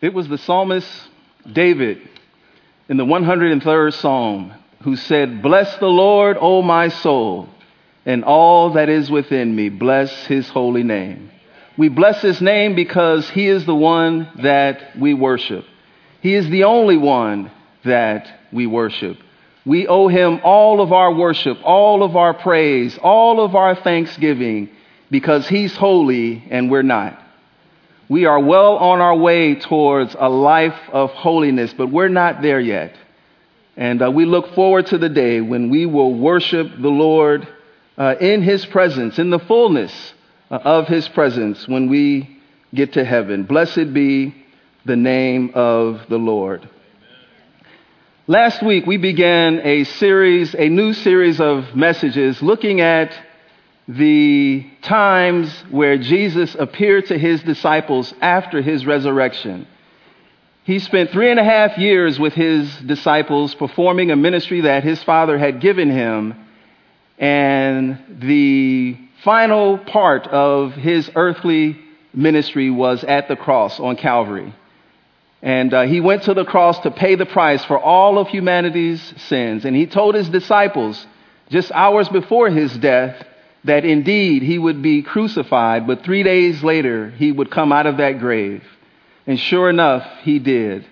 It was the psalmist David in the 103rd Psalm who said, Bless the Lord, O my soul, and all that is within me. Bless his holy name. We bless his name because he is the one that we worship. He is the only one that we worship. We owe him all of our worship, all of our praise, all of our thanksgiving because he's holy and we're not. We are well on our way towards a life of holiness, but we're not there yet. And uh, we look forward to the day when we will worship the Lord uh, in his presence, in the fullness uh, of his presence when we get to heaven. Blessed be the name of the Lord. Last week, we began a series, a new series of messages looking at the times where Jesus appeared to his disciples after his resurrection. He spent three and a half years with his disciples performing a ministry that his father had given him. And the final part of his earthly ministry was at the cross on Calvary. And uh, he went to the cross to pay the price for all of humanity's sins. And he told his disciples, just hours before his death, that indeed he would be crucified, but three days later he would come out of that grave. And sure enough, he did.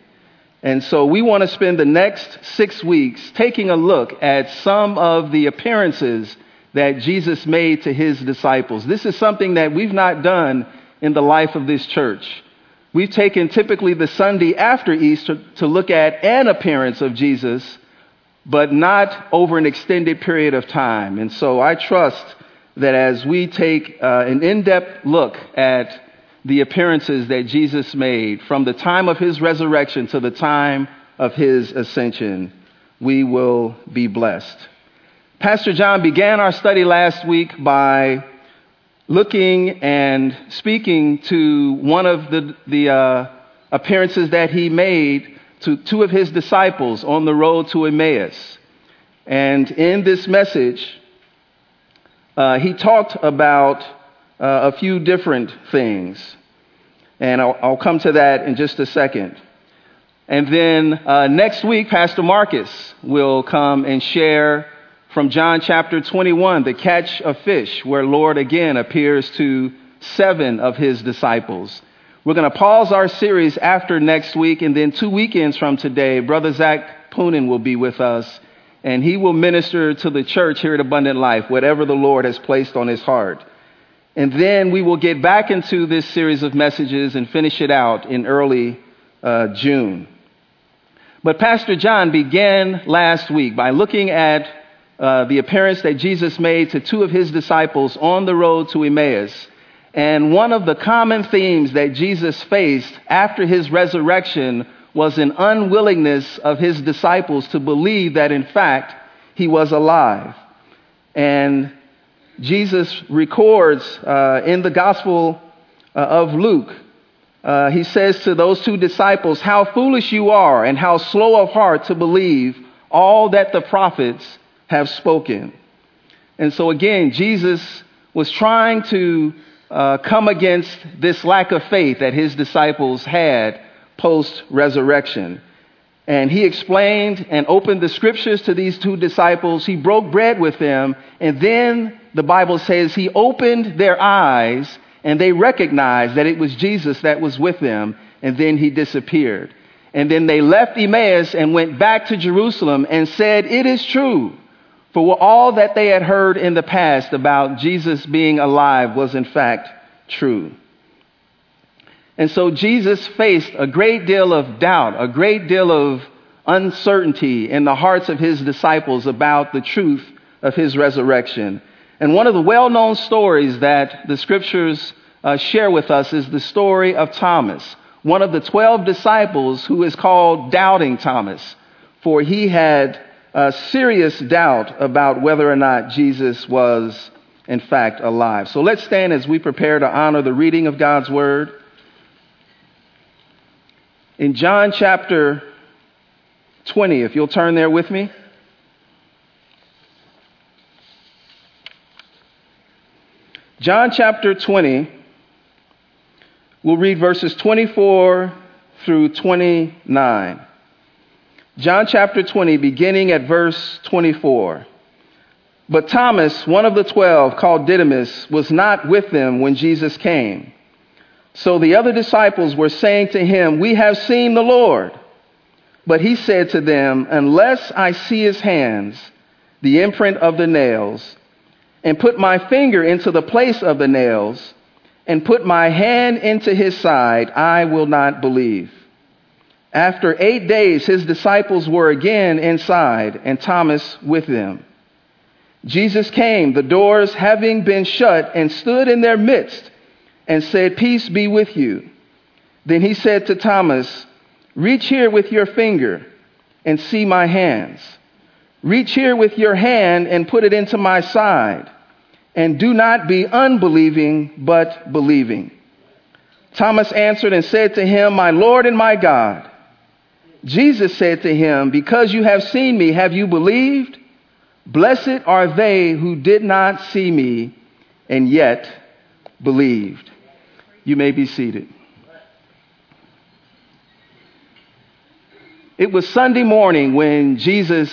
And so we want to spend the next six weeks taking a look at some of the appearances that Jesus made to his disciples. This is something that we've not done in the life of this church. We've taken typically the Sunday after Easter to look at an appearance of Jesus, but not over an extended period of time. And so I trust that as we take uh, an in depth look at the appearances that Jesus made from the time of his resurrection to the time of his ascension, we will be blessed. Pastor John began our study last week by looking and speaking to one of the, the uh, appearances that he made to two of his disciples on the road to Emmaus. And in this message, uh, he talked about uh, a few different things. And I'll, I'll, come to that in just a second. And then uh, next week, Pastor Marcus will come and share from John chapter 21, the catch of fish, where Lord again appears to seven of his disciples. We're going to pause our series after next week, and then two weekends from today, Brother Zac Poonen will be with us, and he will minister to the church here at Abundant Life, whatever the Lord has placed on his heart. And then we will get back into this series of messages and finish it out in early uh, June. But Pastor John began last week by looking at uh, the appearance that Jesus made to two of his disciples on the road to Emmaus. And one of the common themes that Jesus faced after his resurrection was an unwillingness of his disciples to believe that, in fact, he was alive. And Jesus records uh, in the Gospel uh, of Luke, uh, he says to those two disciples, How foolish you are, and how slow of heart to believe all that the prophets have spoken. And so, again, Jesus was trying to uh, come against this lack of faith that his disciples had post resurrection. And he explained and opened the scriptures to these two disciples. He broke bread with them. And then the Bible says he opened their eyes and they recognized that it was Jesus that was with them. And then he disappeared. And then they left Emmaus and went back to Jerusalem and said, It is true. For all that they had heard in the past about Jesus being alive was in fact true. And so Jesus faced a great deal of doubt, a great deal of uncertainty in the hearts of his disciples about the truth of his resurrection. And one of the well known stories that the scriptures uh, share with us is the story of Thomas, one of the 12 disciples who is called Doubting Thomas, for he had a serious doubt about whether or not Jesus was, in fact, alive. So let's stand as we prepare to honor the reading of God's word. In John chapter 20, if you'll turn there with me. John chapter 20, we'll read verses 24 through 29. John chapter 20, beginning at verse 24. But Thomas, one of the twelve, called Didymus, was not with them when Jesus came. So the other disciples were saying to him, We have seen the Lord. But he said to them, Unless I see his hands, the imprint of the nails, and put my finger into the place of the nails, and put my hand into his side, I will not believe. After eight days, his disciples were again inside, and Thomas with them. Jesus came, the doors having been shut, and stood in their midst and said, Peace be with you. Then he said to Thomas, Reach here with your finger and see my hands. Reach here with your hand and put it into my side. And do not be unbelieving, but believing. Thomas answered and said to him, My Lord and my God. Jesus said to him, Because you have seen me, have you believed? Blessed are they who did not see me and yet believed. You may be seated. It was Sunday morning when Jesus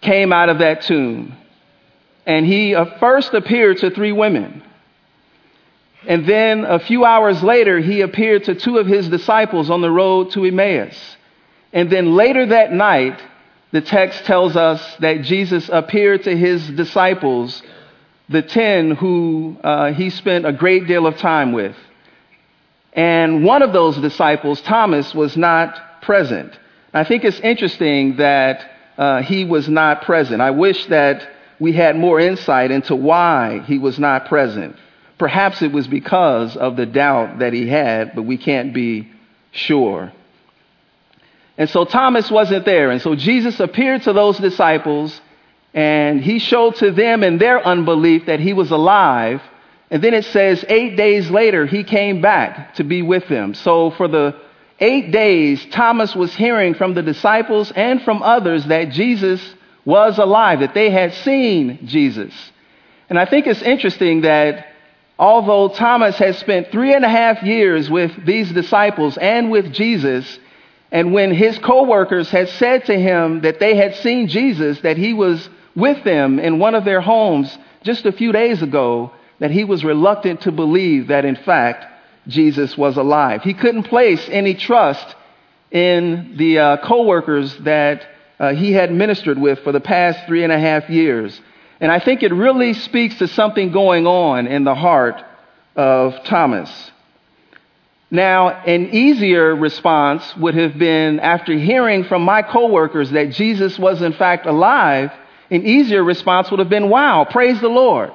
came out of that tomb, and he uh, first appeared to three women. And then a few hours later, he appeared to two of his disciples on the road to Emmaus. And then later that night, the text tells us that Jesus appeared to his disciples, the ten who uh, he spent a great deal of time with. And one of those disciples, Thomas, was not present. I think it's interesting that uh, he was not present. I wish that we had more insight into why he was not present. Perhaps it was because of the doubt that he had, but we can't be sure. And so Thomas wasn't there. And so Jesus appeared to those disciples and he showed to them in their unbelief that he was alive. And then it says eight days later, he came back to be with them. So for the eight days, Thomas was hearing from the disciples and from others that Jesus was alive, that they had seen Jesus. And I think it's interesting that although Thomas had spent three and a half years with these disciples and with Jesus, and when his coworkers had said to him that they had seen Jesus, that he was with them in one of their homes just a few days ago, that he was reluctant to believe that in fact Jesus was alive. He couldn't place any trust in the uh, coworkers that uh, he had ministered with for the past three and a half years. And I think it really speaks to something going on in the heart of Thomas. Now, an easier response would have been after hearing from my coworkers that Jesus was in fact alive, an easier response would have been, wow, praise the Lord.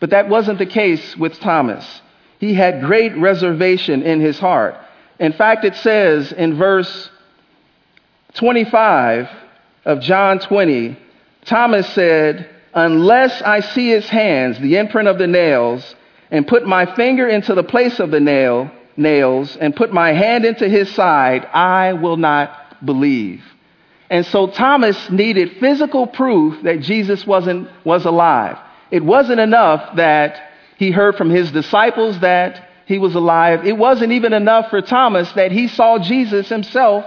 But that wasn't the case with Thomas. He had great reservation in his heart. In fact, it says in verse 25 of John 20, Thomas said, Unless I see his hands, the imprint of the nails, and put my finger into the place of the nail, nails and put my hand into his side, I will not believe. And so Thomas needed physical proof that Jesus wasn't, was alive. It wasn't enough that he heard from his disciples that he was alive. It wasn't even enough for Thomas that he saw Jesus himself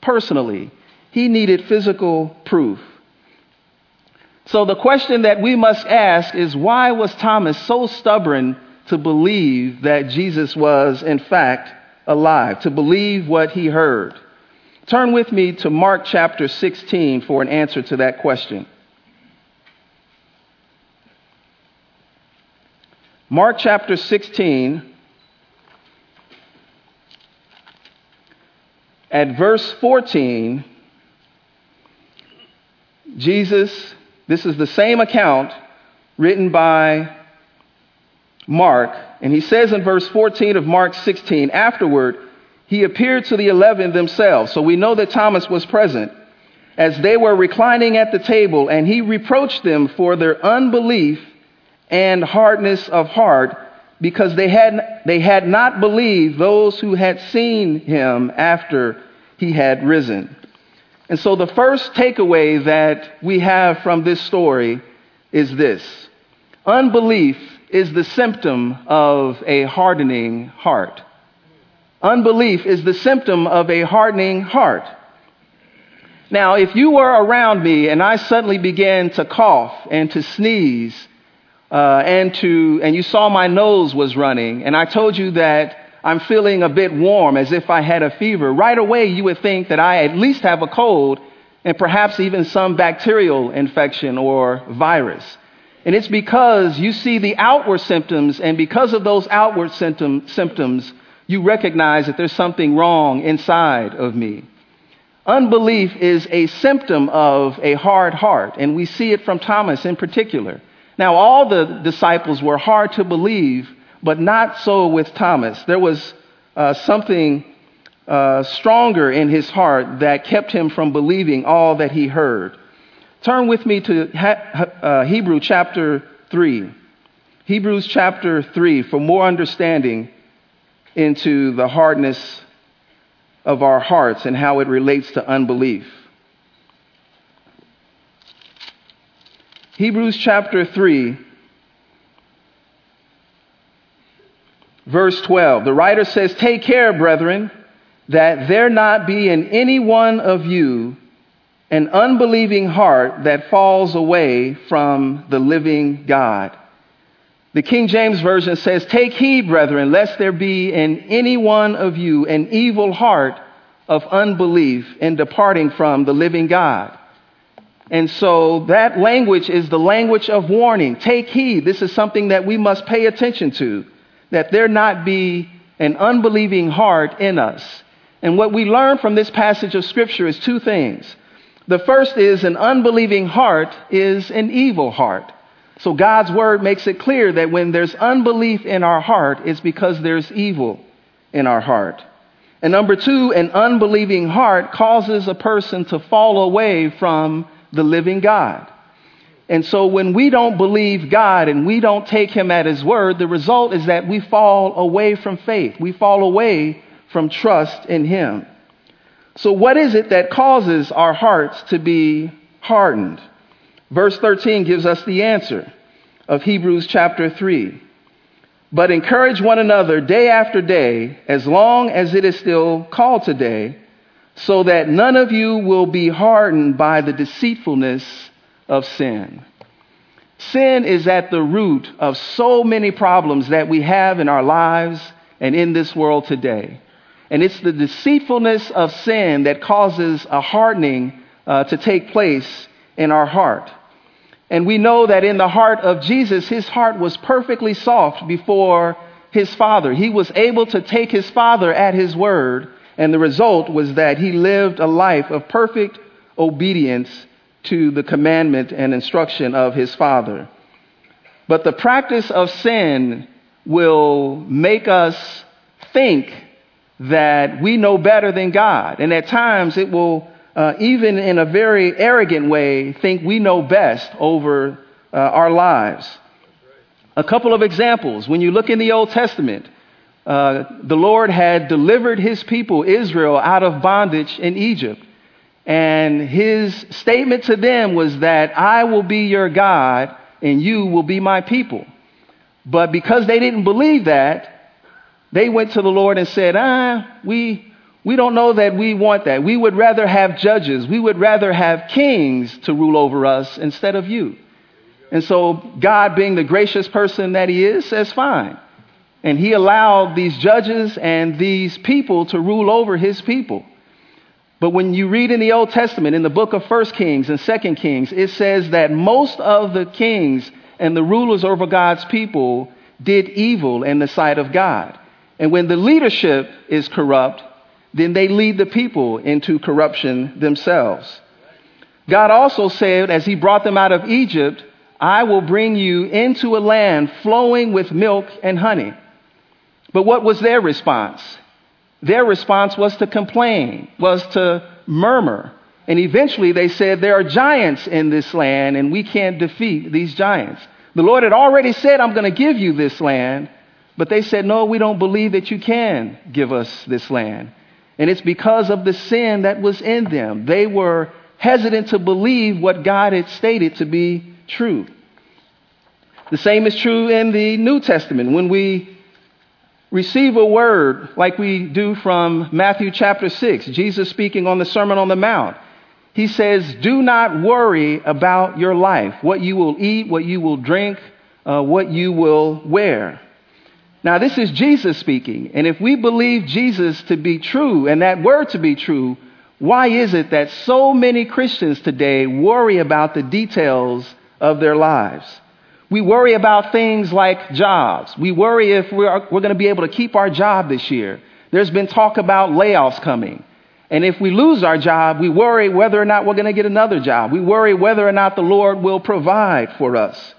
personally. He needed physical proof. So the question that we must ask is why was Thomas so stubborn to believe that Jesus was, in fact, alive, to believe what he heard. Turn with me to Mark chapter 16 for an answer to that question. Mark chapter 16, at verse 14, Jesus, this is the same account written by Mark, and he says in verse 14 of Mark 16, afterward, he appeared to the eleven themselves. So we know that Thomas was present as they were reclining at the table, and he reproached them for their unbelief and hardness of heart because they had, they had not believed those who had seen him after he had risen. And so the first takeaway that we have from this story is this unbelief is the symptom of a hardening heart. Unbelief is the symptom of a hardening heart. Now, if you were around me and I suddenly began to cough and to sneeze, uh, and to and you saw my nose was running, and I told you that I'm feeling a bit warm, as if I had a fever, right away you would think that I at least have a cold and perhaps even some bacterial infection or virus. And it's because you see the outward symptoms, and because of those outward symptom, symptoms, you recognize that there's something wrong inside of me. Unbelief is a symptom of a hard heart, and we see it from Thomas in particular. Now, all the disciples were hard to believe, but not so with Thomas. There was uh, something uh, stronger in his heart that kept him from believing all that he heard. Turn with me to ha- uh, Hebrew chapter 3. Hebrews chapter 3 for more understanding into the hardness of our hearts and how it relates to unbelief. Hebrews chapter 3, verse 12. The writer says, Take care, brethren, that there not be in any one of you an unbelieving heart that falls away from the living God. The King James Version says, Take heed, brethren, lest there be in any one of you an evil heart of unbelief in departing from the living God. And so that language is the language of warning. Take heed. This is something that we must pay attention to, that there not be an unbelieving heart in us. And what we learn from this passage of Scripture is two things. The first is an unbelieving heart is an evil heart. So God's word makes it clear that when there's unbelief in our heart, it's because there's evil in our heart. And number two, an unbelieving heart causes a person to fall away from the living God. And so when we don't believe God and we don't take him at his word, the result is that we fall away from faith. We fall away from trust in him. So what is it that causes our hearts to be hardened? Verse 13 gives us the answer of Hebrews chapter 3. But encourage one another day after day, as long as it is still called today, so that none of you will be hardened by the deceitfulness of sin. Sin is at the root of so many problems that we have in our lives and in this world today. And it's the deceitfulness of sin that causes a hardening uh, to take place in our heart. And we know that in the heart of Jesus, his heart was perfectly soft before his Father. He was able to take his Father at his word and the result was that he lived a life of perfect obedience to the commandment and instruction of his father. But the practice of sin will make us think that we know better than God. And at times it will, uh, even in a very arrogant way, think we know best over uh, our lives. A couple of examples. When you look in the Old Testament, uh, the Lord had delivered his people, Israel, out of bondage in Egypt. And his statement to them was that I will be your God and you will be my people. But because they didn't believe that, they went to the Lord and said, ah, we, we don't know that we want that. We would rather have judges. We would rather have kings to rule over us instead of you. And so God, being the gracious person that he is, says, fine. And he allowed these judges and these people to rule over his people. But when you read in the Old Testament, in the book of First Kings and Second Kings, it says that most of the kings and the rulers over God's people did evil in the sight of God. And when the leadership is corrupt, then they lead the people into corruption themselves. God also said, as he brought them out of Egypt, I will bring you into a land flowing with milk and honey. But what was their response? Their response was to complain, was to murmur. And eventually they said, There are giants in this land, and we can't defeat these giants. The Lord had already said, I'm going to give you this land. But they said, No, we don't believe that you can give us this land. And it's because of the sin that was in them. They were hesitant to believe what God had stated to be true. The same is true in the New Testament. When we receive a word like we do from Matthew chapter 6, Jesus speaking on the Sermon on the Mount. He says, Do not worry about your life, what you will eat, what you will drink, uh, what you will wear. Now, this is Jesus speaking. And if we believe Jesus to be true and that word to be true, why is it that so many Christians today worry about the details of their lives? We worry about things like jobs. We worry if we're, we're going to be able to keep our job this year. There's been talk about layoffs coming. And if we lose our job, we worry whether or not we're going to get another job. We worry whether or not the Lord will provide for us.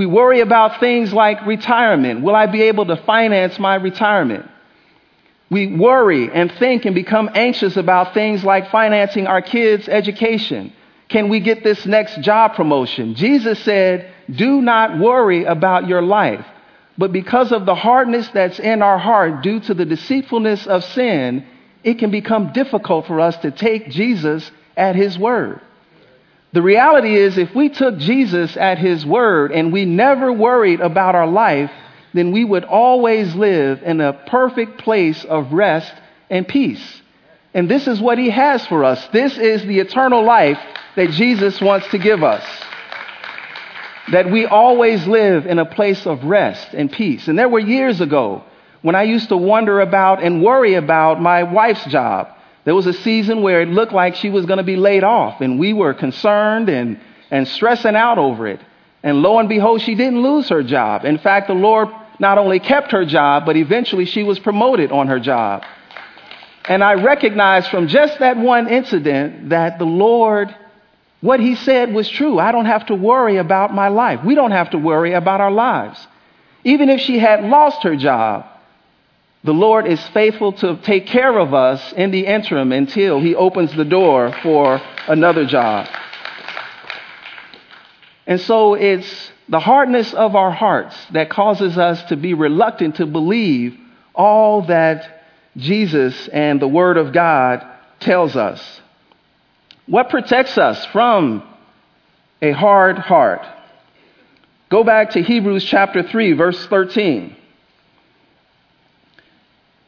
We worry about things like retirement. Will I be able to finance my retirement? We worry and think and become anxious about things like financing our kids' education. Can we get this next job promotion? Jesus said, Do not worry about your life. But because of the hardness that's in our heart due to the deceitfulness of sin, it can become difficult for us to take Jesus at his word. The reality is, if we took Jesus at his word and we never worried about our life, then we would always live in a perfect place of rest and peace. And this is what he has for us. This is the eternal life that Jesus wants to give us. That we always live in a place of rest and peace. And there were years ago when I used to wonder about and worry about my wife's job. There was a season where it looked like she was going to be laid off, and we were concerned and, and stressing out over it. And lo and behold, she didn't lose her job. In fact, the Lord not only kept her job, but eventually she was promoted on her job. And I recognized from just that one incident that the Lord, what He said was true. I don't have to worry about my life. We don't have to worry about our lives. Even if she had lost her job, the Lord is faithful to take care of us in the interim until He opens the door for another job. And so it's the hardness of our hearts that causes us to be reluctant to believe all that Jesus and the Word of God tells us. What protects us from a hard heart? Go back to Hebrews chapter 3, verse 13.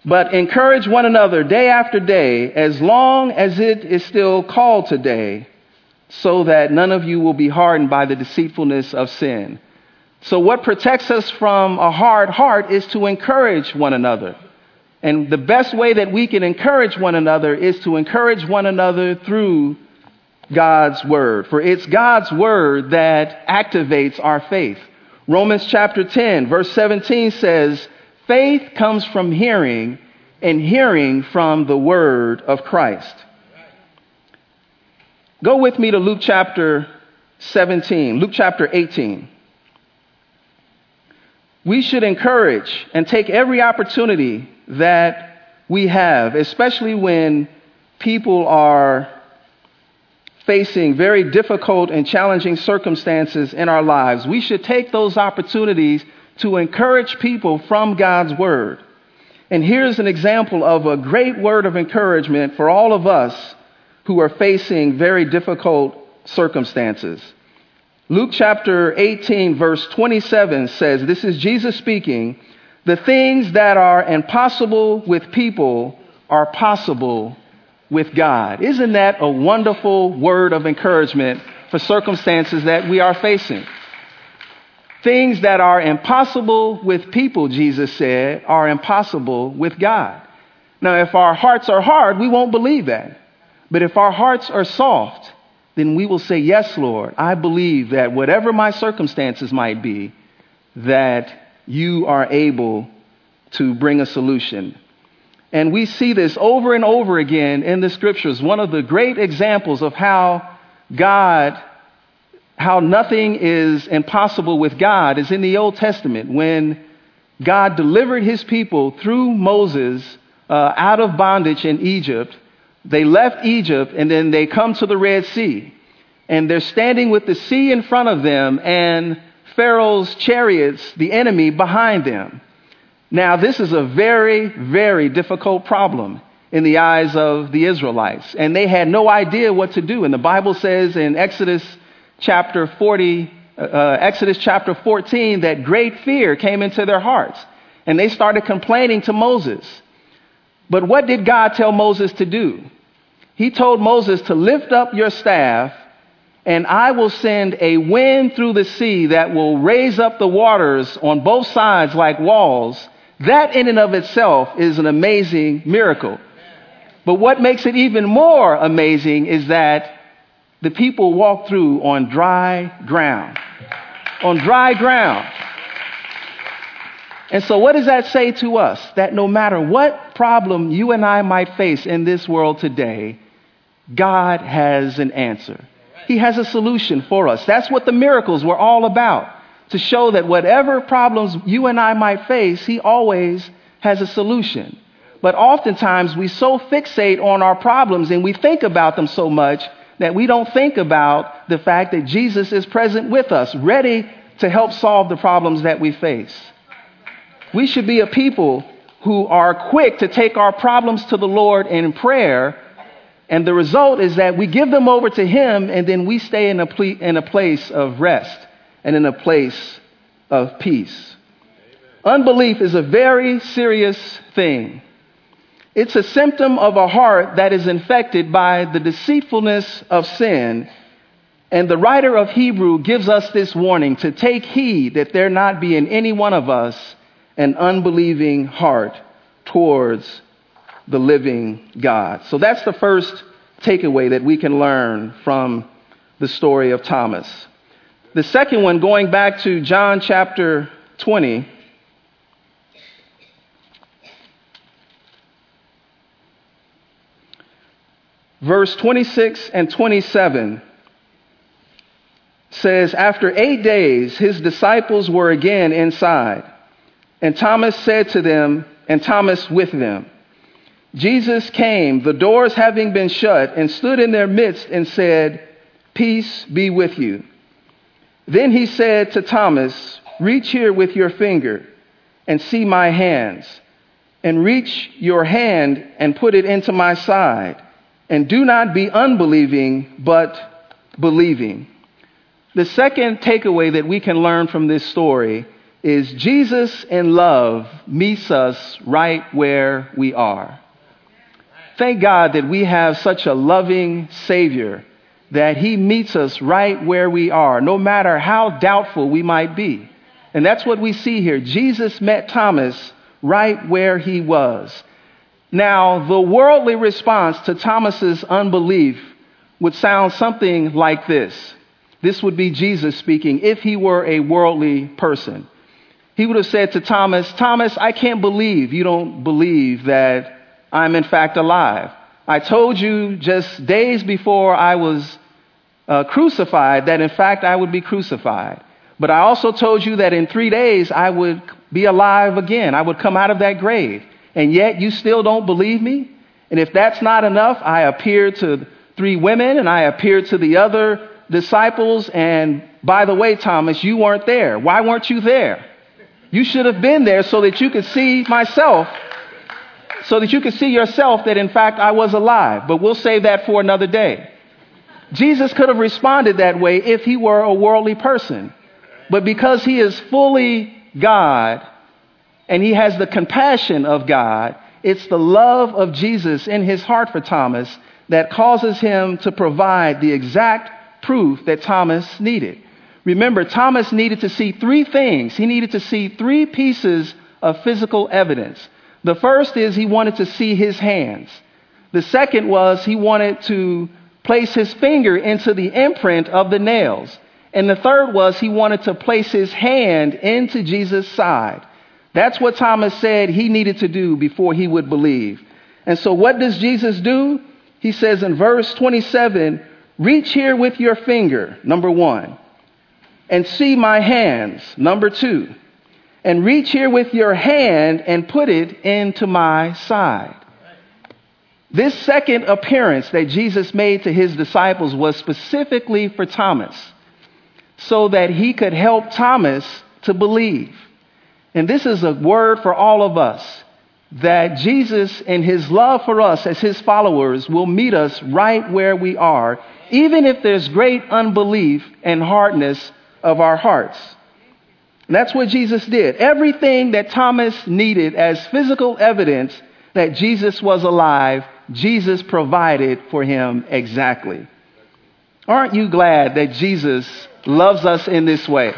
But encourage one another day after day, as long as it is still called today, so that none of you will be hardened by the deceitfulness of sin. So, what protects us from a hard heart is to encourage one another. And the best way that we can encourage one another is to encourage one another through God's word. For it's God's word that activates our faith. Romans chapter 10, verse 17 says, Faith comes from hearing, and hearing from the word of Christ. Go with me to Luke chapter 17, Luke chapter 18. We should encourage and take every opportunity that we have, especially when people are facing very difficult and challenging circumstances in our lives. We should take those opportunities to encourage people from God's Word. And here's an example of a great word of encouragement for all of us who are facing very difficult circumstances. Luke chapter 18, verse 27 says, This is Jesus speaking, the things that are impossible with people are possible with God. Isn't that a wonderful word of encouragement for circumstances that we are facing? Things that are impossible with people, Jesus said, are impossible with God. Now, if our hearts are hard, we won't believe that. But if our hearts are soft, then we will say, Yes, Lord, I believe that whatever my circumstances might be, that you are able to bring a solution. And we see this over and over again in the scriptures. One of the great examples of how God how nothing is impossible with God is in the Old Testament when God delivered his people through Moses uh, out of bondage in Egypt. They left Egypt and then they come to the Red Sea. And they're standing with the sea in front of them and Pharaoh's chariots, the enemy, behind them. Now, this is a very, very difficult problem in the eyes of the Israelites. And they had no idea what to do. And the Bible says in Exodus chapter 40, uh, uh, Exodus chapter 14, that great fear came into their hearts. and they started complaining to Moses. But what did God tell Moses to do? He told Moses to lift up your staff, and I will send a wind through the sea that will raise up the waters on both sides like walls. That in and of itself is an amazing miracle. But what makes it even more amazing is that the people walked through on dry ground. On dry ground. And so, what does that say to us? That no matter what problem you and I might face in this world today, God has an answer. He has a solution for us. That's what the miracles were all about to show that whatever problems you and I might face, He always has a solution. But oftentimes we so fixate on our problems and we think about them so much that we don't think about the fact that Jesus is present with us, ready to help solve the problems that we face. We should be a people who are quick to take our problems to the Lord in prayer. And the result is that we give them over to Him and then we stay in a, ple- in a place of rest and in a place of peace. Unbelief is a very serious thing. It's a symptom of a heart that is infected by the deceitfulness of sin. And the writer of Hebrew gives us this warning to take heed that there not be in any one of us an unbelieving heart towards the living God. So that's the first takeaway that we can learn from the story of Thomas. The second one, going back to John chapter 20, verse 26 and 27 says, After eight days, his disciples were again inside, and Thomas said to them, and Thomas with them, Jesus came, the doors having been shut, and stood in their midst and said, Peace be with you. Then he said to Thomas, Reach here with your finger and see my hands, and reach your hand and put it into my side and do not be unbelieving, but believing. The second takeaway that we can learn from this story is Jesus in love meets us right where we are. Thank God that we have such a loving Savior that He meets us right where we are, no matter how doubtful we might be. And that's what we see here. Jesus met Thomas right where he was. Now, the worldly response to Thomas's unbelief would sound something like this. This would be Jesus speaking if he were a worldly person. He would have said to Thomas, Thomas, I can't believe you don't believe that I'm in fact alive. I told you just days before I was uh, crucified that in fact I would be crucified. But I also told you that in three days I would be alive again. I would come out of that grave and yet you still don't believe me? And if that's not enough, I appeared to three women and I appeared to the other disciples. And by the way, Thomas, you weren't there. Why weren't you there? You should have been there so that you could see myself, so that you could see yourself that in fact I was alive. But we'll save that for another day. Jesus could have responded that way if he were a worldly person. But because he is fully God, and he has the compassion of God. It's the love of Jesus in his heart for Thomas that causes him to provide the exact proof that Thomas needed. Remember, Thomas needed to see three things. He needed to see three pieces of physical evidence. The first is he wanted to see his hands. The second was he wanted to place his finger into the imprint of the nails. And the third was he wanted to place his hand into Jesus' side. That's what Thomas said he needed to do before he would believe. And so, what does Jesus do? He says in verse 27 Reach here with your finger, number one, and see my hands, number two. And reach here with your hand and put it into my side. This second appearance that Jesus made to his disciples was specifically for Thomas, so that he could help Thomas to believe. And this is a word for all of us that Jesus, in his love for us as his followers, will meet us right where we are, even if there's great unbelief and hardness of our hearts. And that's what Jesus did. Everything that Thomas needed as physical evidence that Jesus was alive, Jesus provided for him exactly. Aren't you glad that Jesus loves us in this way?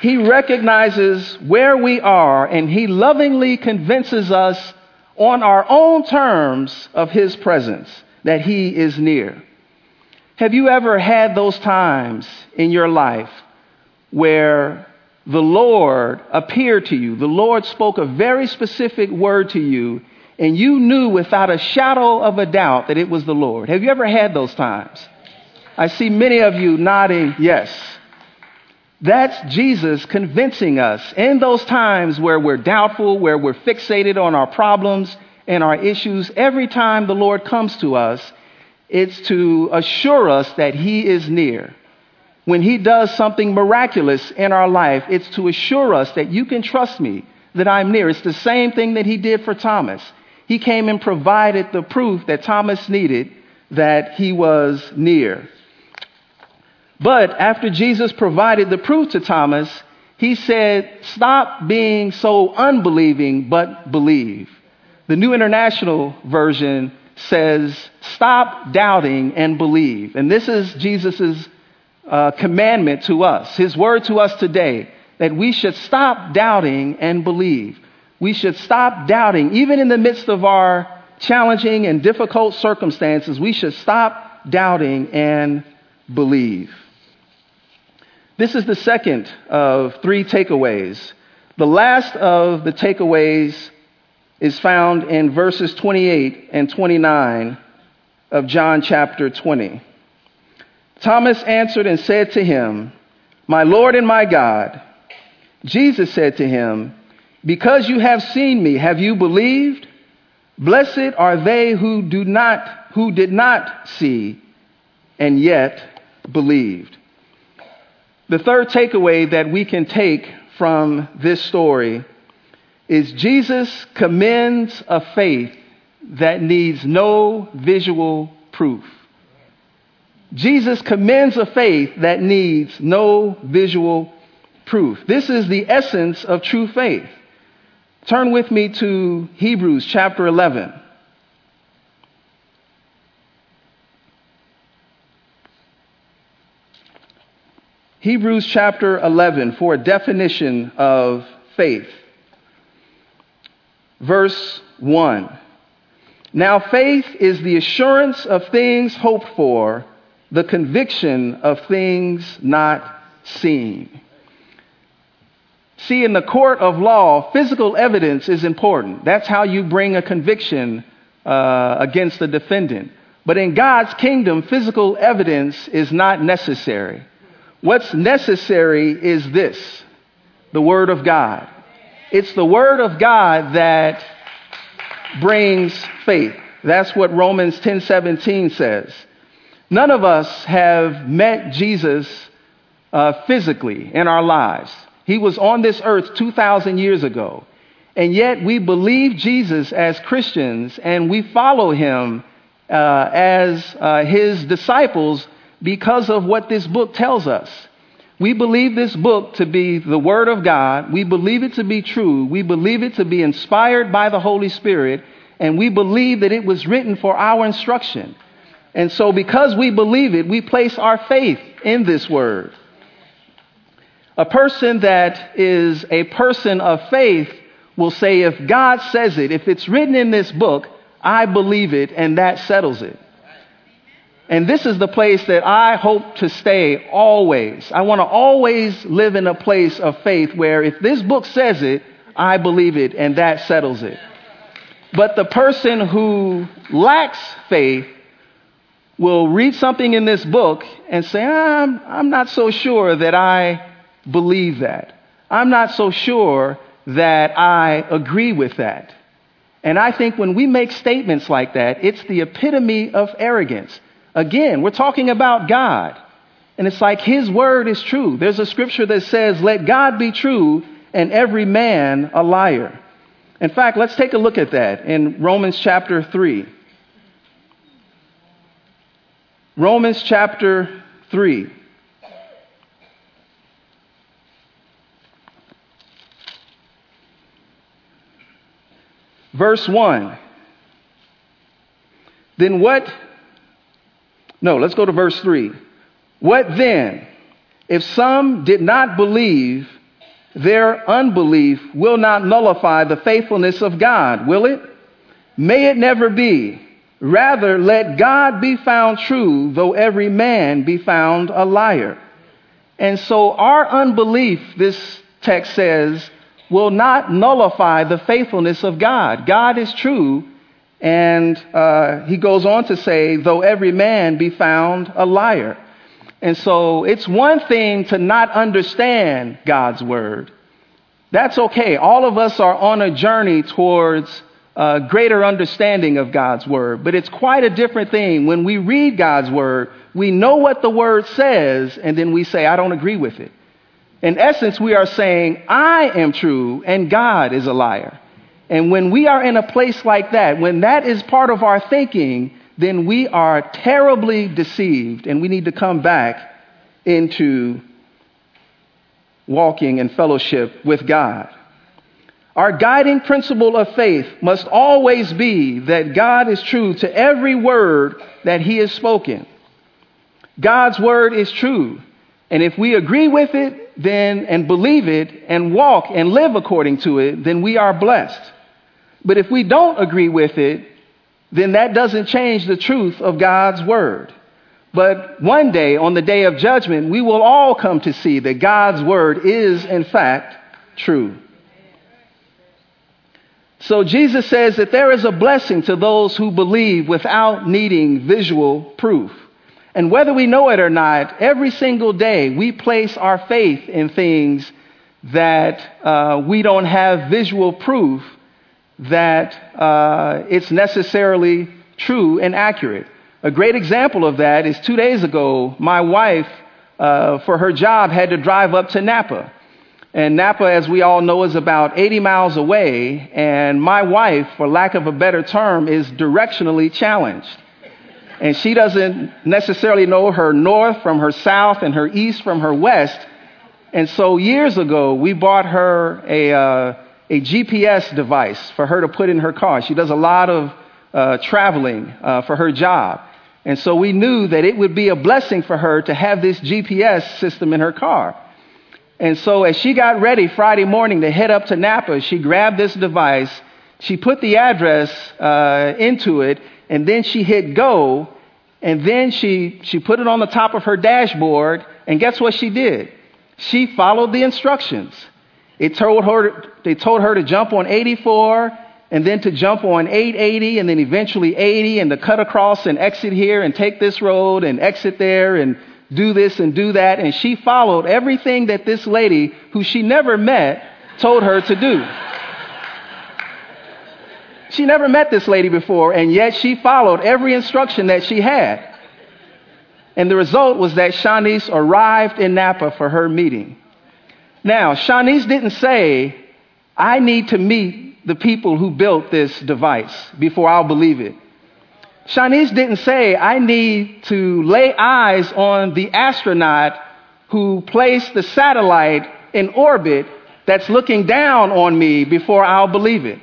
He recognizes where we are and he lovingly convinces us on our own terms of his presence that he is near. Have you ever had those times in your life where the Lord appeared to you? The Lord spoke a very specific word to you, and you knew without a shadow of a doubt that it was the Lord. Have you ever had those times? I see many of you nodding yes. That's Jesus convincing us in those times where we're doubtful, where we're fixated on our problems and our issues. Every time the Lord comes to us, it's to assure us that He is near. When He does something miraculous in our life, it's to assure us that you can trust me, that I'm near. It's the same thing that He did for Thomas. He came and provided the proof that Thomas needed that He was near. But after Jesus provided the proof to Thomas, he said, Stop being so unbelieving, but believe. The New International Version says, Stop doubting and believe. And this is Jesus' uh, commandment to us, his word to us today, that we should stop doubting and believe. We should stop doubting, even in the midst of our challenging and difficult circumstances, we should stop doubting and believe. This is the second of three takeaways. The last of the takeaways is found in verses 28 and 29 of John chapter 20. Thomas answered and said to him, My Lord and my God. Jesus said to him, Because you have seen me, have you believed? Blessed are they who do not who did not see and yet believed. The third takeaway that we can take from this story is Jesus commends a faith that needs no visual proof. Jesus commends a faith that needs no visual proof. This is the essence of true faith. Turn with me to Hebrews chapter 11. Hebrews chapter 11 for a definition of faith. Verse 1. Now faith is the assurance of things hoped for, the conviction of things not seen. See, in the court of law, physical evidence is important. That's how you bring a conviction uh, against the defendant. But in God's kingdom, physical evidence is not necessary. What's necessary is this the Word of God. It's the Word of God that brings faith. That's what Romans 10 17 says. None of us have met Jesus uh, physically in our lives. He was on this earth 2,000 years ago. And yet we believe Jesus as Christians and we follow him uh, as uh, his disciples because of what this book tells us. We believe this book to be the Word of God. We believe it to be true. We believe it to be inspired by the Holy Spirit. And we believe that it was written for our instruction. And so, because we believe it, we place our faith in this Word. A person that is a person of faith will say, if God says it, if it's written in this book, I believe it, and that settles it. And this is the place that I hope to stay always. I want to always live in a place of faith where if this book says it, I believe it, and that settles it. But the person who lacks faith will read something in this book and say, I'm, I'm not so sure that I believe that. I'm not so sure that I agree with that. And I think when we make statements like that, it's the epitome of arrogance. Again, we're talking about God. And it's like His word is true. There's a scripture that says, Let God be true and every man a liar. In fact, let's take a look at that in Romans chapter 3. Romans chapter 3. Verse 1. Then what no, let's go to verse 3. What then? If some did not believe, their unbelief will not nullify the faithfulness of God, will it? May it never be. Rather, let God be found true, though every man be found a liar. And so our unbelief, this text says, will not nullify the faithfulness of God. God is true. And uh, he goes on to say, though every man be found a liar. And so it's one thing to not understand God's word. That's okay. All of us are on a journey towards a greater understanding of God's word. But it's quite a different thing when we read God's word, we know what the word says, and then we say, I don't agree with it. In essence, we are saying, I am true and God is a liar. And when we are in a place like that, when that is part of our thinking, then we are terribly deceived and we need to come back into walking in fellowship with God. Our guiding principle of faith must always be that God is true to every word that He has spoken. God's word is true. And if we agree with it, then, and believe it, and walk and live according to it, then we are blessed. But if we don't agree with it, then that doesn't change the truth of God's word. But one day, on the day of judgment, we will all come to see that God's word is, in fact, true. So Jesus says that there is a blessing to those who believe without needing visual proof. And whether we know it or not, every single day we place our faith in things that uh, we don't have visual proof that uh, it's necessarily true and accurate. A great example of that is two days ago, my wife, uh, for her job, had to drive up to Napa. And Napa, as we all know, is about 80 miles away. And my wife, for lack of a better term, is directionally challenged and she doesn't necessarily know her north from her south and her east from her west. And so years ago, we bought her a, uh, a GPS device for her to put in her car. She does a lot of uh, traveling uh, for her job. And so we knew that it would be a blessing for her to have this GPS system in her car. And so as she got ready Friday morning to head up to Napa, she grabbed this device, she put the address uh, into it, and then she hit go, and then she, she put it on the top of her dashboard, and guess what she did? She followed the instructions. It told her, they told her to jump on 84, and then to jump on 880, and then eventually 80, and to cut across and exit here, and take this road, and exit there, and do this and do that. And she followed everything that this lady, who she never met, told her to do. She never met this lady before, and yet she followed every instruction that she had. And the result was that Shanice arrived in Napa for her meeting. Now, Shanice didn't say, I need to meet the people who built this device before I'll believe it. Shanice didn't say, I need to lay eyes on the astronaut who placed the satellite in orbit that's looking down on me before I'll believe it.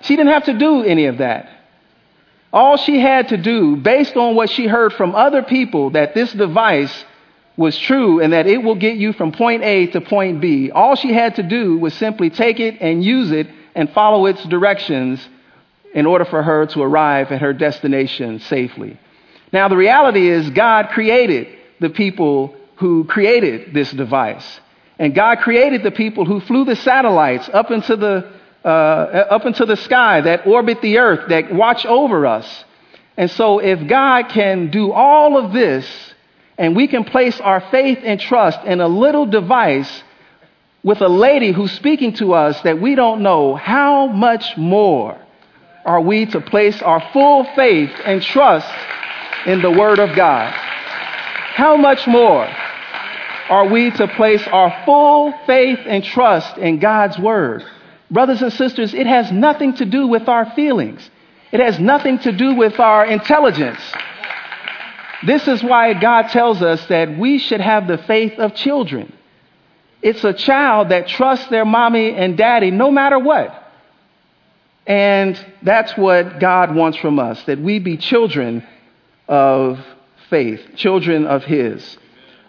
She didn't have to do any of that. All she had to do, based on what she heard from other people, that this device was true and that it will get you from point A to point B, all she had to do was simply take it and use it and follow its directions in order for her to arrive at her destination safely. Now, the reality is, God created the people who created this device. And God created the people who flew the satellites up into the uh, up into the sky that orbit the earth, that watch over us. And so, if God can do all of this, and we can place our faith and trust in a little device with a lady who's speaking to us that we don't know, how much more are we to place our full faith and trust in the Word of God? How much more are we to place our full faith and trust in God's Word? Brothers and sisters, it has nothing to do with our feelings. It has nothing to do with our intelligence. This is why God tells us that we should have the faith of children. It's a child that trusts their mommy and daddy no matter what. And that's what God wants from us, that we be children of faith, children of His.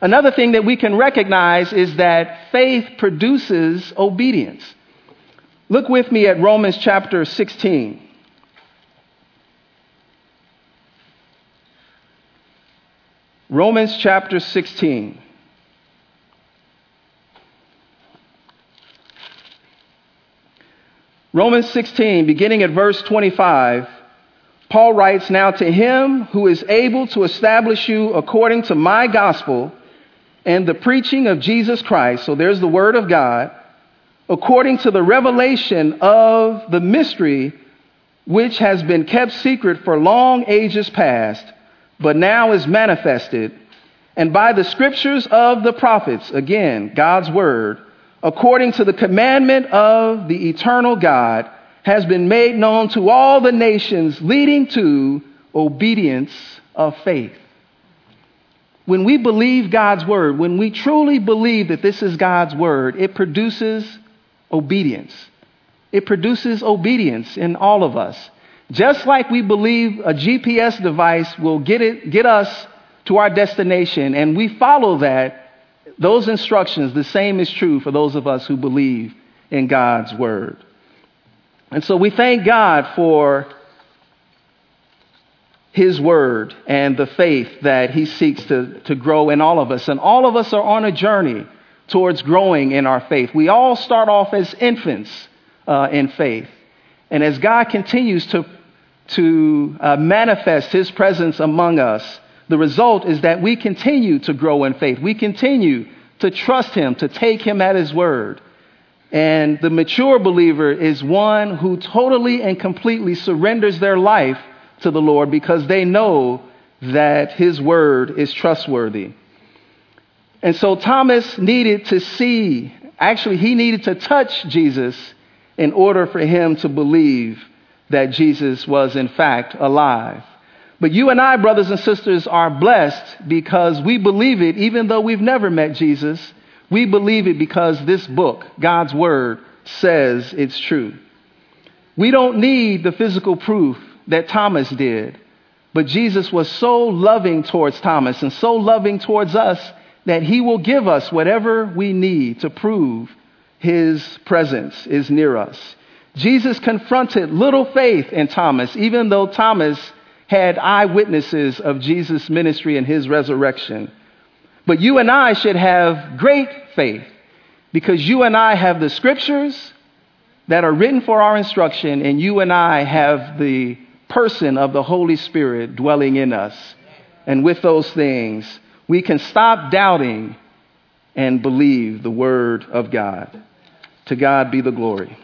Another thing that we can recognize is that faith produces obedience. Look with me at Romans chapter 16. Romans chapter 16. Romans 16, beginning at verse 25, Paul writes, Now to him who is able to establish you according to my gospel and the preaching of Jesus Christ, so there's the word of God, according to the revelation of the mystery which has been kept secret for long ages past, but now is manifested, and by the scriptures of the prophets, again, God's word, according to the commandment of the eternal God, has been made known to all the nations, leading to obedience of faith. When we believe God's word, when we truly believe that this is God's word, it produces obedience. It produces obedience in all of us. Just like we believe a GPS device will get, it, get us to our destination and we follow that, those instructions, the same is true for those of us who believe in God's word. And so we thank God for his word and the faith that he seeks to, to grow in all of us. And all of us are on a journey towards growing in our faith. We all start off as infants uh, in faith. And as God continues to, to uh, manifest his presence among us, the result is that we continue to grow in faith. We continue to trust Him, to take Him at His word. And the mature believer is one who totally and completely surrenders their life to the Lord because they know that His word is trustworthy. And so Thomas needed to see, actually, he needed to touch Jesus in order for him to believe that Jesus was, in fact, alive. But you and I, brothers and sisters, are blessed because we believe it, even though we've never met Jesus. We believe it because this book, God's Word, says it's true. We don't need the physical proof that Thomas did, but Jesus was so loving towards Thomas and so loving towards us that he will give us whatever we need to prove his presence is near us. Jesus confronted little faith in Thomas, even though Thomas had eyewitnesses of Jesus' ministry and his resurrection. But you and I should have great faith because you and I have the scriptures that are written for our instruction, and you and I have the person of the Holy Spirit dwelling in us. And with those things, we can stop doubting and believe the Word of God. To God be the glory.